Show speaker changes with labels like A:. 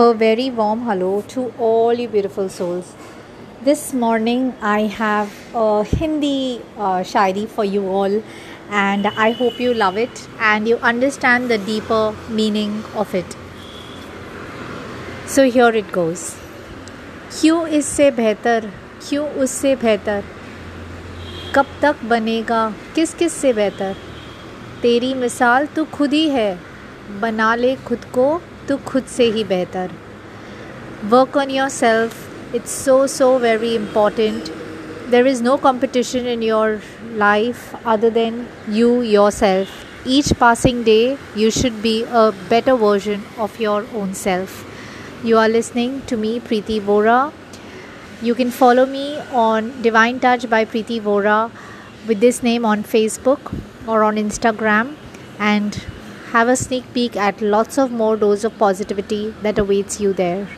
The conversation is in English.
A: A very warm hello to all you beautiful souls. This morning I have a Hindi uh, shairi for you all, and I hope you love it and you understand the deeper meaning of it. So here it goes. क्यों इससे बेहतर क्यों उससे बेहतर कब तक बनेगा किस किस से बेहतर तेरी मिसाल तो खुद ही है बना ले खुद को तो खुद से ही बेहतर work on yourself it's so so very important there is no competition in your life other than you yourself each passing day you should be a better version of your own self. You are listening to me, Preeti Vora. You can follow me on Divine Touch by Preeti Vora with this name on Facebook or on Instagram and have a sneak peek at lots of more dose of positivity that awaits you there.